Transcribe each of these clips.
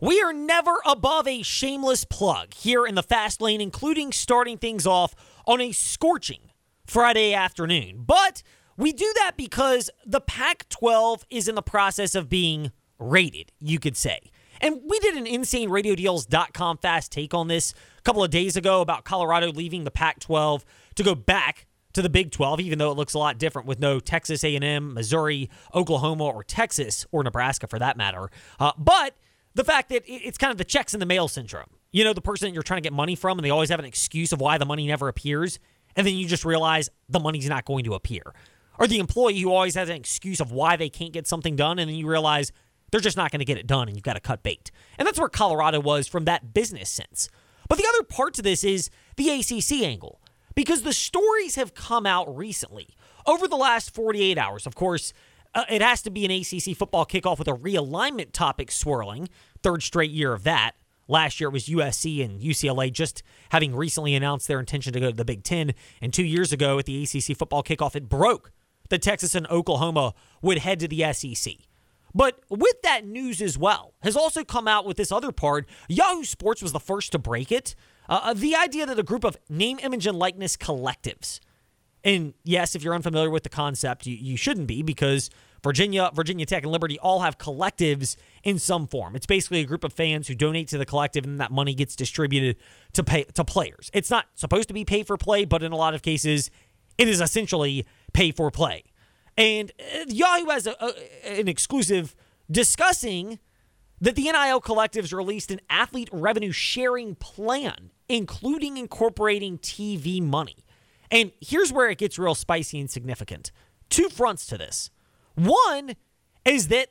We are never above a shameless plug here in the fast lane, including starting things off on a scorching Friday afternoon. But we do that because the Pac 12 is in the process of being rated, you could say. And we did an insane InsaneRadioDeals.com fast take on this a couple of days ago about Colorado leaving the Pac 12 to go back to the Big 12, even though it looks a lot different with no Texas A&M, Missouri, Oklahoma, or Texas, or Nebraska for that matter. Uh, but the fact that it's kind of the checks in the mail syndrome. You know, the person you're trying to get money from, and they always have an excuse of why the money never appears, and then you just realize the money's not going to appear. Or the employee who always has an excuse of why they can't get something done, and then you realize they're just not going to get it done, and you've got to cut bait. And that's where Colorado was from that business sense. But the other part to this is the ACC angle, because the stories have come out recently over the last 48 hours. Of course, uh, it has to be an ACC football kickoff with a realignment topic swirling. Third straight year of that. Last year it was USC and UCLA just having recently announced their intention to go to the Big Ten. And two years ago at the ACC football kickoff, it broke that Texas and Oklahoma would head to the SEC. But with that news as well, has also come out with this other part. Yahoo Sports was the first to break it. Uh, the idea that a group of name, image, and likeness collectives and yes, if you're unfamiliar with the concept, you, you shouldn't be because Virginia, Virginia Tech, and Liberty all have collectives in some form. It's basically a group of fans who donate to the collective, and that money gets distributed to pay to players. It's not supposed to be pay for play, but in a lot of cases, it is essentially pay for play. And uh, Yahoo has a, a, an exclusive discussing that the NIL collectives released an athlete revenue sharing plan, including incorporating TV money. And here's where it gets real spicy and significant. Two fronts to this. One is that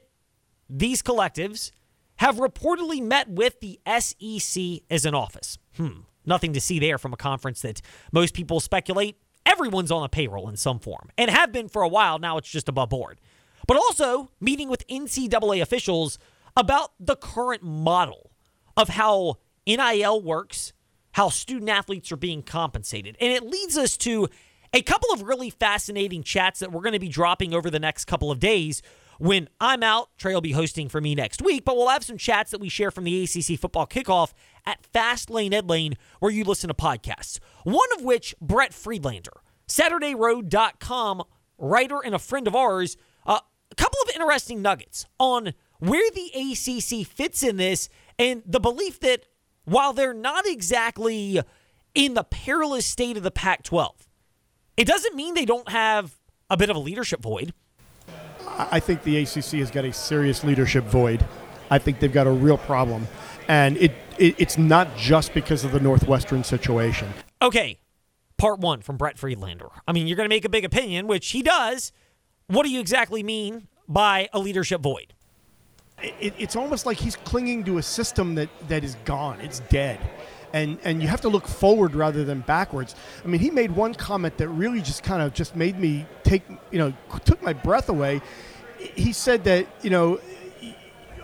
these collectives have reportedly met with the SEC as an office. Hmm, nothing to see there from a conference that most people speculate everyone's on a payroll in some form and have been for a while. Now it's just above board. But also meeting with NCAA officials about the current model of how NIL works how student athletes are being compensated. And it leads us to a couple of really fascinating chats that we're going to be dropping over the next couple of days. When I'm out, Trey will be hosting for me next week, but we'll have some chats that we share from the ACC football kickoff at Fast Lane Ed Lane, where you listen to podcasts. One of which, Brett Friedlander, SaturdayRoad.com writer and a friend of ours, uh, a couple of interesting nuggets on where the ACC fits in this and the belief that while they're not exactly in the perilous state of the Pac 12, it doesn't mean they don't have a bit of a leadership void. I think the ACC has got a serious leadership void. I think they've got a real problem. And it, it it's not just because of the Northwestern situation. Okay, part one from Brett Friedlander. I mean, you're going to make a big opinion, which he does. What do you exactly mean by a leadership void? it, it's almost like he's clinging to a system that, that is gone. It's dead. And, and you have to look forward rather than backwards. I mean, he made one comment that really just kind of just made me take, you know, took my breath away. He said that, you know,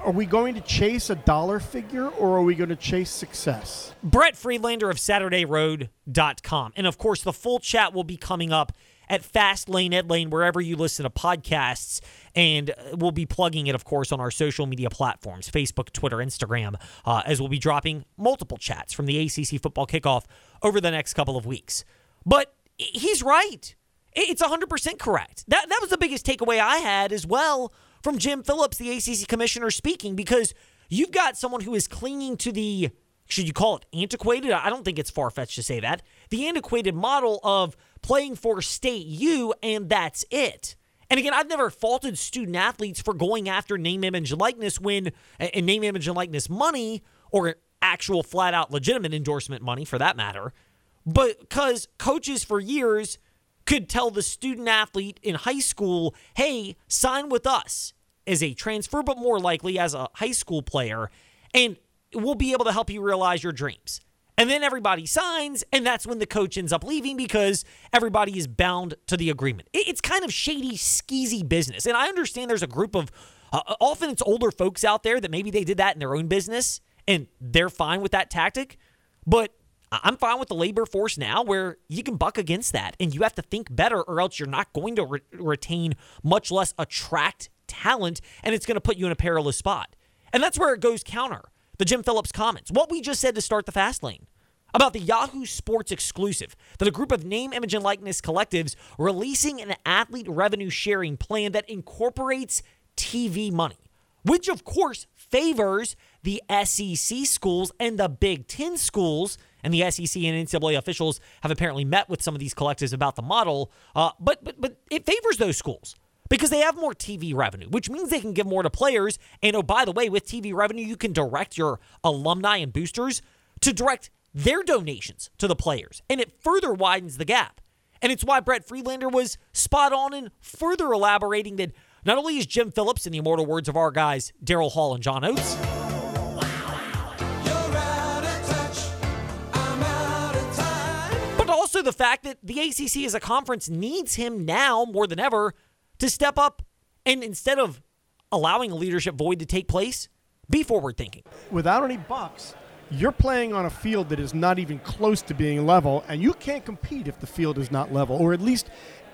are we going to chase a dollar figure or are we going to chase success? Brett Friedlander of SaturdayRoad.com. And of course, the full chat will be coming up at Fast Lane Ed Lane, wherever you listen to podcasts. And we'll be plugging it, of course, on our social media platforms Facebook, Twitter, Instagram, uh, as we'll be dropping multiple chats from the ACC football kickoff over the next couple of weeks. But he's right. It's 100% correct. That, that was the biggest takeaway I had as well from Jim Phillips, the ACC commissioner, speaking, because you've got someone who is clinging to the should you call it antiquated? I don't think it's far fetched to say that. The antiquated model of playing for state U and that's it. And again, I've never faulted student athletes for going after name, image, and likeness when, and name, image, and likeness money, or actual flat out legitimate endorsement money for that matter. But because coaches for years could tell the student athlete in high school, hey, sign with us as a transfer, but more likely as a high school player. And we'll be able to help you realize your dreams. And then everybody signs, and that's when the coach ends up leaving because everybody is bound to the agreement. It's kind of shady, skeezy business. And I understand there's a group of, uh, often it's older folks out there that maybe they did that in their own business and they're fine with that tactic. But I'm fine with the labor force now where you can buck against that and you have to think better or else you're not going to re- retain, much less attract talent, and it's going to put you in a perilous spot. And that's where it goes counter the Jim Phillips comments, what we just said to start the fast lane. About the Yahoo Sports exclusive that a group of name, image, and likeness collectives releasing an athlete revenue sharing plan that incorporates TV money, which of course favors the SEC schools and the Big Ten schools. And the SEC and NCAA officials have apparently met with some of these collectives about the model, uh, but but but it favors those schools because they have more TV revenue, which means they can give more to players. And oh, by the way, with TV revenue, you can direct your alumni and boosters to direct their donations to the players, and it further widens the gap. And it's why Brett Friedlander was spot on in further elaborating that not only is Jim Phillips, in the immortal words of our guys Daryl Hall and John Oates, but also the fact that the ACC as a conference needs him now more than ever to step up and instead of allowing a leadership void to take place, be forward thinking. Without any bucks, you're playing on a field that is not even close to being level, and you can't compete if the field is not level, or at least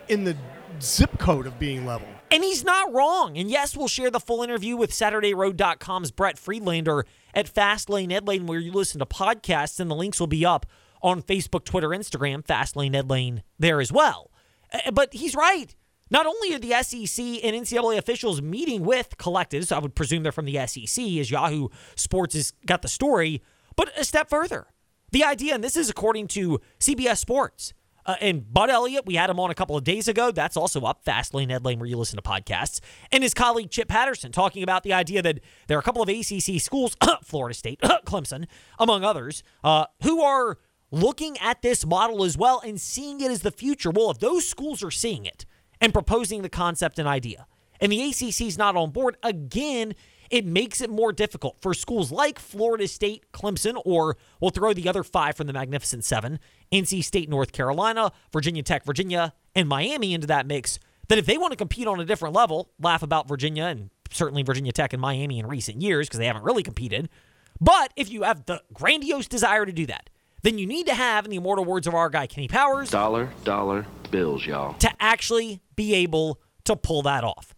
in the zip code of being level. And he's not wrong. And yes, we'll share the full interview with SaturdayRoad.com's Brett Friedlander at Fastlane Edlane, where you listen to podcasts, and the links will be up on Facebook, Twitter, Instagram, Fastlane Edlane there as well. Uh, But he's right. Not only are the SEC and NCAA officials meeting with collectives, I would presume they're from the SEC, as Yahoo Sports has got the story, but a step further. The idea, and this is according to CBS Sports, uh, and Bud Elliott, we had him on a couple of days ago. That's also up, Fastlane Lane, where you listen to podcasts. And his colleague Chip Patterson talking about the idea that there are a couple of ACC schools, Florida State, Clemson, among others, uh, who are looking at this model as well and seeing it as the future. Well, if those schools are seeing it and proposing the concept and idea, and the ACC is not on board, again, it makes it more difficult for schools like Florida State, Clemson, or we'll throw the other five from the Magnificent Seven NC State, North Carolina, Virginia Tech, Virginia, and Miami into that mix. That if they want to compete on a different level, laugh about Virginia and certainly Virginia Tech and Miami in recent years because they haven't really competed. But if you have the grandiose desire to do that, then you need to have, in the immortal words of our guy Kenny Powers, Dollar, dollar bills, y'all. to actually be able to pull that off.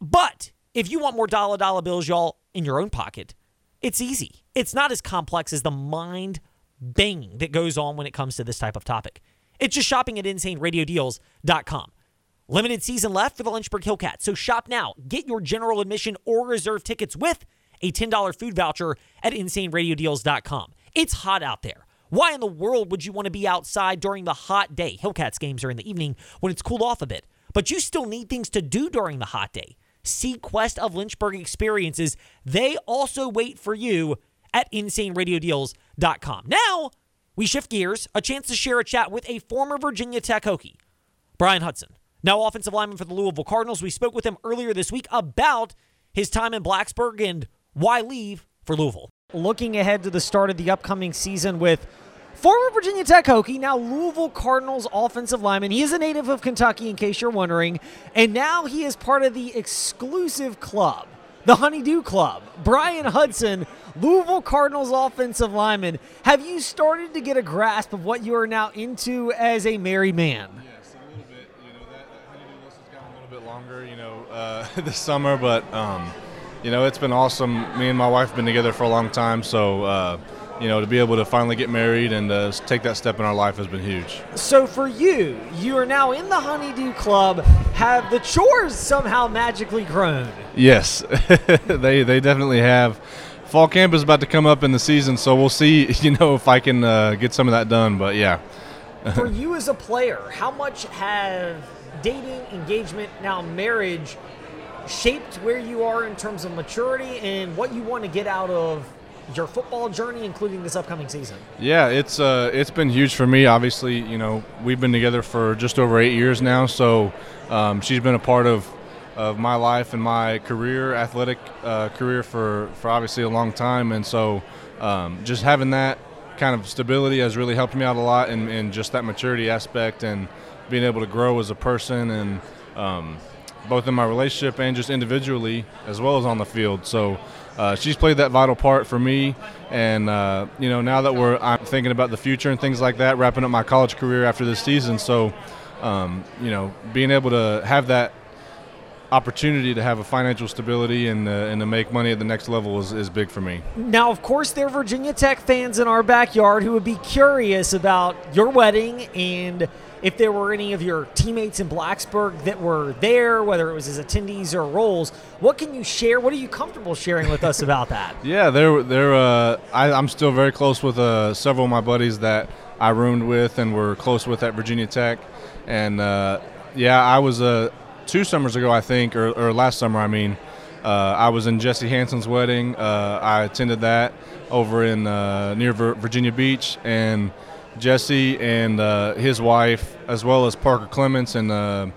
But if you want more dollar dollar bills, y'all, in your own pocket, it's easy. It's not as complex as the mind banging that goes on when it comes to this type of topic. It's just shopping at insaneradiodeals.com. Limited season left for the Lynchburg Hillcats, so shop now. Get your general admission or reserve tickets with a $10 food voucher at insaneradiodeals.com. It's hot out there. Why in the world would you want to be outside during the hot day? Hillcats games are in the evening when it's cooled off a bit, but you still need things to do during the hot day. SeaQuest of Lynchburg experiences. They also wait for you at insaneradiodeals.com. Now, we shift gears, a chance to share a chat with a former Virginia Tech Hokie, Bryan Hudson. Now, offensive lineman for the Louisville Cardinals. We spoke with him earlier this week about his time in Blacksburg and why leave for Louisville. Looking ahead to the start of the upcoming season with former Virginia Tech Hokie, now Louisville Cardinals offensive lineman. He is a native of Kentucky, in case you're wondering, and now he is part of the exclusive club, the Honeydew Club. Bryan Hudson, Louisville Cardinals offensive lineman. Have you started to get a grasp of what you are now into as a married man? Yes, a little bit. You know that, honeydew has a little bit longer. You know, uh, this summer, but um, you know it's been awesome. Me and my wife have been together for a long time, so uh, you know to be able to finally get married and uh, take that step in our life has been huge. So for you, you are now in the Honeydew Club. Have the chores somehow magically grown? Yes, they they definitely have. Fall camp is about to come up in the season, so we'll see. You know if I can uh, get some of that done, but yeah. for you as a player, how much have dating, engagement, now marriage shaped where you are in terms of maturity and what you want to get out of your football journey, including this upcoming season? Yeah, it's uh, it's been huge for me. Obviously, you know, we've been together for just over eight years now, so um, she's been a part of of my life and my career, athletic uh, career for for obviously a long time, and so um, just having that kind of stability has really helped me out a lot, in, in just that maturity aspect and being able to grow as a person and. Um, both in my relationship and just individually, as well as on the field. So uh, she's played that vital part for me. And uh, you know, now that we're I'm thinking about the future and things like that, wrapping up my college career after this season. So um, you know, being able to have that opportunity to have a financial stability and uh, and to make money at the next level is, is big for me. Now, of course, there are Virginia Tech fans in our backyard who would be curious about your wedding and if there were any of your teammates in Blacksburg that were there, whether it was as attendees or roles. What can you share? What are you comfortable sharing with us about that? Yeah, they're they're. Uh, I, I'm still very close with uh, several of my buddies that I roomed with and were close with at Virginia Tech, and uh, yeah, I was uh, two summers ago, I think, or, or last summer, I mean. Uh, I was in Jesse Hanson's wedding. Uh, I attended that over in uh, near Vir- Virginia Beach, and Jesse and uh, his wife, as well as Parker Clements and uh,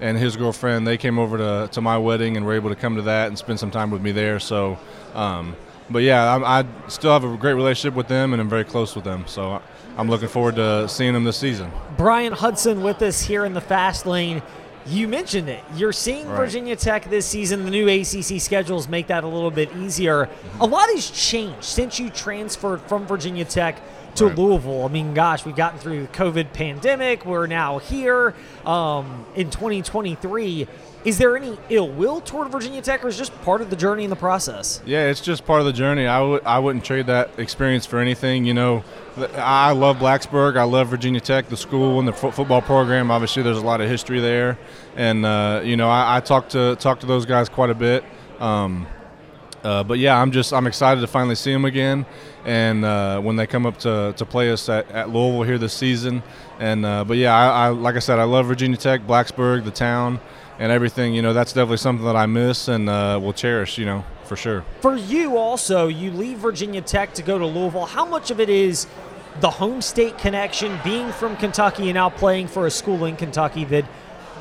and his girlfriend, they came over to, to my wedding and were able to come to that and spend some time with me there. So, um, but yeah, I, I still have a great relationship with them, and I'm very close with them. So I'm looking forward to seeing them this season. Bryan Hudson with us here in the fast lane. You mentioned it. You're seeing Right. Virginia Tech this season. The new ACC schedules make that a little bit easier. A lot has changed since you transferred from Virginia Tech to Right. Louisville. I mean, gosh, we've gotten through the COVID pandemic. We're now here um, in 2023. Is there any ill will toward Virginia Tech, or is it just part of the journey and the process? Yeah, it's just part of the journey. I would I wouldn't trade that experience for anything. You know, I love Blacksburg. I love Virginia Tech, the school and the fo- football program. Obviously, there's a lot of history there, and uh, you know, I, I talk to talk to those guys quite a bit. Um, uh, but yeah, I'm just I'm excited to finally see them again, and uh, when they come up to, to play us at, at Louisville here this season, and uh, but yeah, I, I like I said, I love Virginia Tech, Blacksburg, the town, and everything. You know, that's definitely something that I miss and uh, will cherish. You know, for sure. For you, also, you leave Virginia Tech to go to Louisville. How much of it is the home state connection, being from Kentucky and now playing for a school in Kentucky that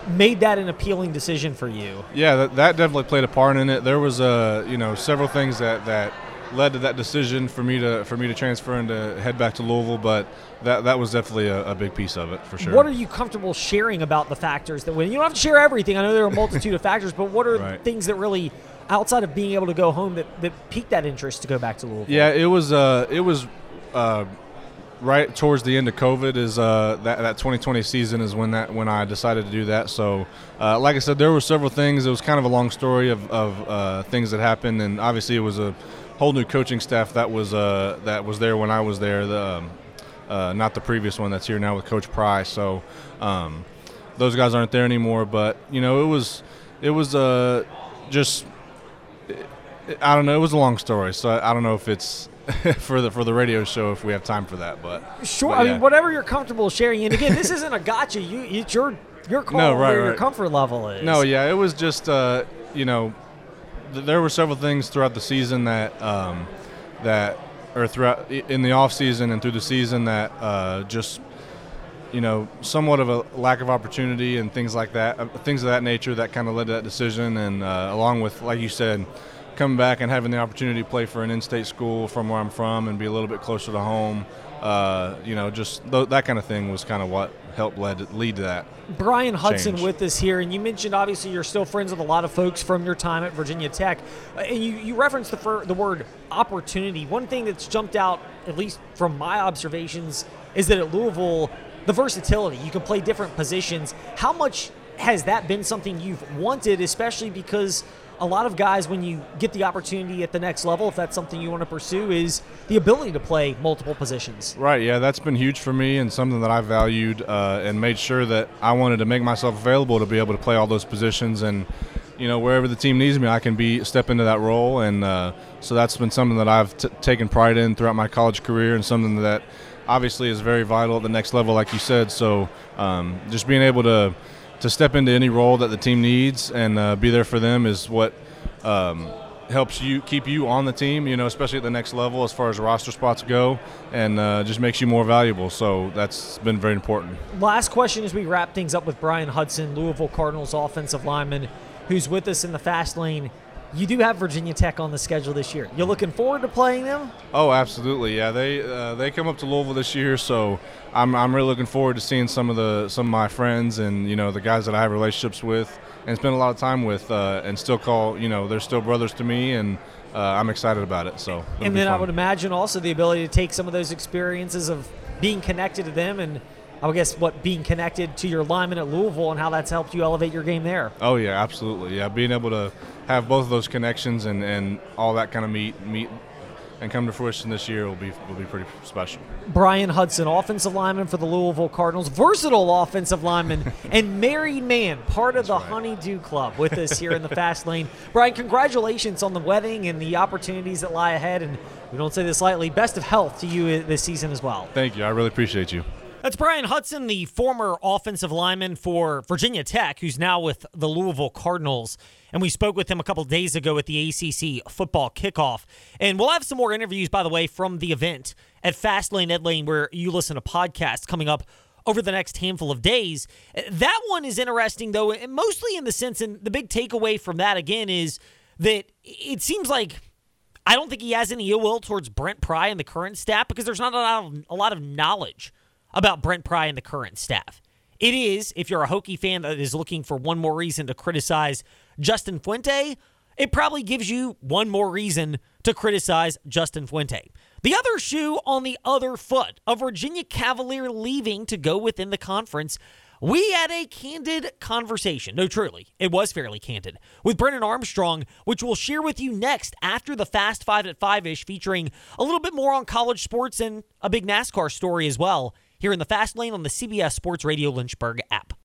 made that an appealing decision for you? Yeah, that, that definitely played a part in it. There was uh, you know several things that, that led to that decision for me to for me to transfer and to head back to Louisville, but that that was definitely a, a big piece of it for sure. What are you comfortable sharing about the factors that when you don't have to share everything? I know there are a multitude of factors, but what are Right. things that really, outside of being able to go home, that, that piqued that interest to go back to Louisville? Yeah, it was uh, it was uh, right towards the end of COVID. Is uh, that that 2020 season is when that when I decided to do that. So, uh, like I said, there were several things. It was kind of a long story of, of uh, things that happened, and obviously it was a whole new coaching staff that was uh, that was there when I was there. The um, uh, not the previous one that's here now with Coach Price. So. Um, those guys aren't there anymore, but you know it was it was uh, just I don't know. It was a long story, so I don't know if it's for the for the radio show if we have time for that. But Sure. but I yeah. mean, whatever you're comfortable sharing. And again, this isn't a gotcha. You, it's your your call No, right, where your comfort level is. No, yeah, it was just uh, you know, th- there were several things throughout the season that um, that or throughout in the off season and through the season that uh, just you know somewhat of a lack of opportunity and things like that, uh, things of that nature that kind of led to that decision. And uh, along with, like you said, coming back and having the opportunity to play for an in-state school from where I'm from and be a little bit closer to home. Uh, you know, just th- that kind of thing was kind of what helped led lead to that. Bryan Hudson change. with us here, and you mentioned obviously you're still friends with a lot of folks from your time at Virginia Tech, Uh, and you, you referenced the fir- the word opportunity. One thing that's jumped out, at least from my observations, is that at Louisville, the versatility you can play different positions. How much has that been something you've wanted, especially because a lot of guys, when you get the opportunity at the next level, if that's something you want to pursue, is the ability to play multiple positions. Right, yeah, that's been huge for me and something that I valued uh, and made sure that I wanted to make myself available to be able to play all those positions and you know wherever the team needs me, I can be step into that role and uh, so that's been something that I've t- taken pride in throughout my college career and something that obviously is very vital at the next level, like you said. So um, just being able to to step into any role that the team needs and uh, be there for them is what um, helps you keep you on the team, you know, especially at the next level as far as roster spots go, and uh, just makes you more valuable. So that's been very important. Last question as we wrap things up with Bryan Hudson, Louisville Cardinals offensive lineman, who's with us in the fast lane. You do have Virginia Tech on the schedule this year. You're looking forward to playing them? Oh, absolutely, yeah. They uh, they come up to Louisville this year, so I'm, I'm really looking forward to seeing some of the some of my friends and you know the guys that I have relationships with and spend a lot of time with, uh, and still call you know they're still brothers to me, and uh, I'm excited about it. So and then I would imagine also the ability to take some of those experiences of being connected to them and I guess what being connected to your lineman at Louisville and how that's helped you elevate your game there. Oh yeah, absolutely. Yeah, being able to have both of those connections and, and all that kind of meet meet and come to fruition this year will be will be pretty special. Bryan Hudson, offensive lineman for the Louisville Cardinals, versatile offensive lineman, and married man, part of the right. Honeydew Club, with us here in the fast lane. Bryan, congratulations on the wedding and the opportunities that lie ahead, and we don't say this lightly. Best of health to you this season as well. Thank you. I really appreciate you. That's Bryan Hudson, the former offensive lineman for Virginia Tech, who's now with the Louisville Cardinals. And we spoke with him a couple days ago at the ACC football kickoff. And we'll have some more interviews, by the way, from the event at Fastlane Ed Lane, where you listen to podcasts coming up over the next handful of days. That one is interesting, though, and mostly in the sense, and the big takeaway from that, again, is that it seems like. I don't think he has any ill will towards Brent Pry and the current staff because there's not a lot of, a lot of knowledge about Brent Pry and the current staff. It is, if you're a Hokie fan that is looking for one more reason to criticize Justin Fuente, it probably gives you one more reason to criticize Justin Fuente. The other shoe on the other foot, a Virginia Cavalier leaving to go within the conference. We had a candid conversation. No, truly, it was fairly candid with Brennan Armstrong, which we'll share with you next after the Fast Five at Five ish, featuring a little bit more on college sports and a big NASCAR story as well here in the Fast Lane on the CBS Sports Radio Lynchburg app.